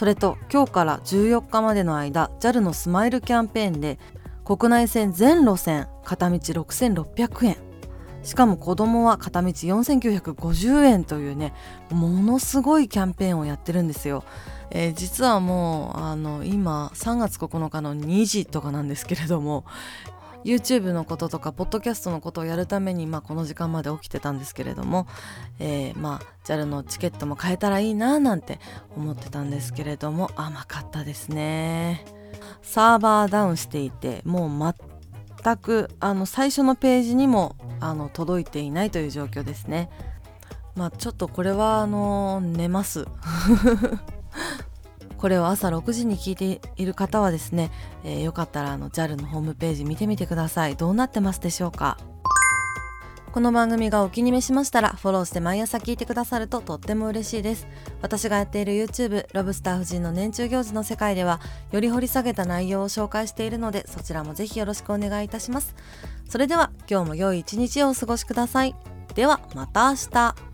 それと今日から14日までの間 JAL のスマイルキャンペーンで国内線全路線片道6600円。しかも子供は片道4950円というねものすごいキャンペーンをやってるんですよ、えー、実はもうあの今3月9日の2時とかなんですけれども YouTube のこととかポッドキャストのことをやるために、まあ、この時間まで起きてたんですけれども、えー、まあ JAL のチケットも買えたらいいななんて思ってたんですけれども甘かったですね。サーバーダウンしていてもう全くあの最初のページにもあの届いていないという状況ですね。まあちょっとこれはあの寝ます。これを朝6時に聞いている方はですね、えー、よかったらあの JAL のホームページ見てみてください。どうなってますでしょうか？この番組がお気に召しましたらフォローして毎朝聞いてくださるととっても嬉しいです。私がやっている YouTube ロブスター夫人の年中行事の世界ではより掘り下げた内容を紹介しているのでそちらもぜひよろしくお願いいたします。それでは今日も良い一日をお過ごしください。ではまた明日。